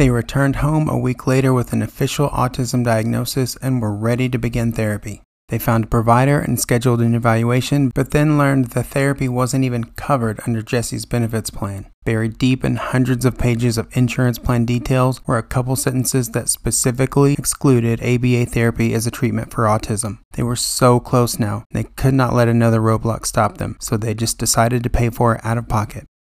They returned home a week later with an official autism diagnosis and were ready to begin therapy. They found a provider and scheduled an evaluation, but then learned the therapy wasn't even covered under Jesse's benefits plan. Buried deep in hundreds of pages of insurance plan details were a couple sentences that specifically excluded ABA therapy as a treatment for autism. They were so close now, they could not let another roadblock stop them, so they just decided to pay for it out of pocket.